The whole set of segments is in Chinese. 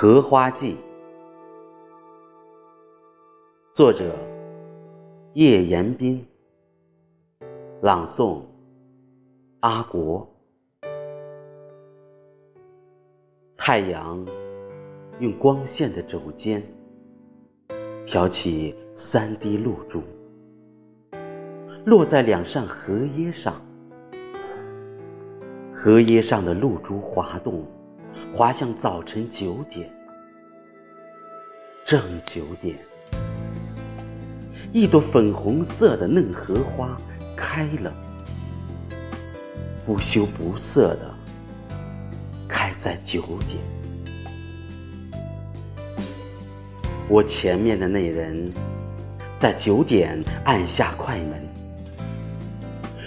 荷花记，作者叶延斌，朗诵阿国。太阳用光线的肘尖挑起三滴露珠，落在两扇荷叶上，荷叶上的露珠滑动。滑向早晨九点，正九点，一朵粉红色的嫩荷花开了，不羞不涩的开在九点。我前面的那人在九点按下快门，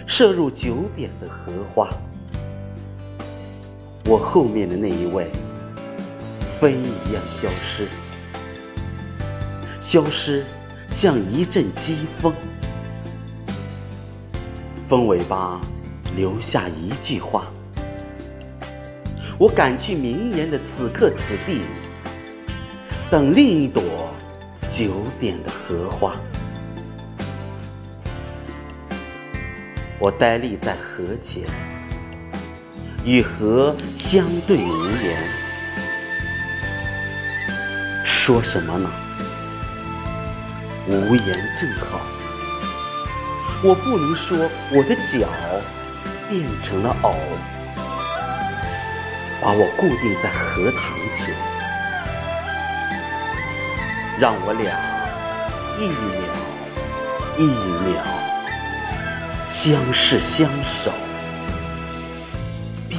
射入九点的荷花。我后面的那一位，飞一样消失，消失像一阵疾风。风尾巴留下一句话：我赶去明年的此刻此地，等另一朵九点的荷花。我呆立在河前。与河相对无言，说什么呢？无言正好。我不能说我的脚变成了藕，把我固定在荷塘前，让我俩一秒一秒相视相守。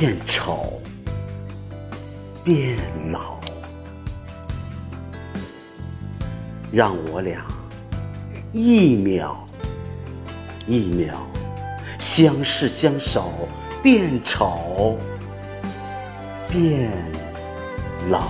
变丑，变老，让我俩一秒一秒相视相守，变丑，变老。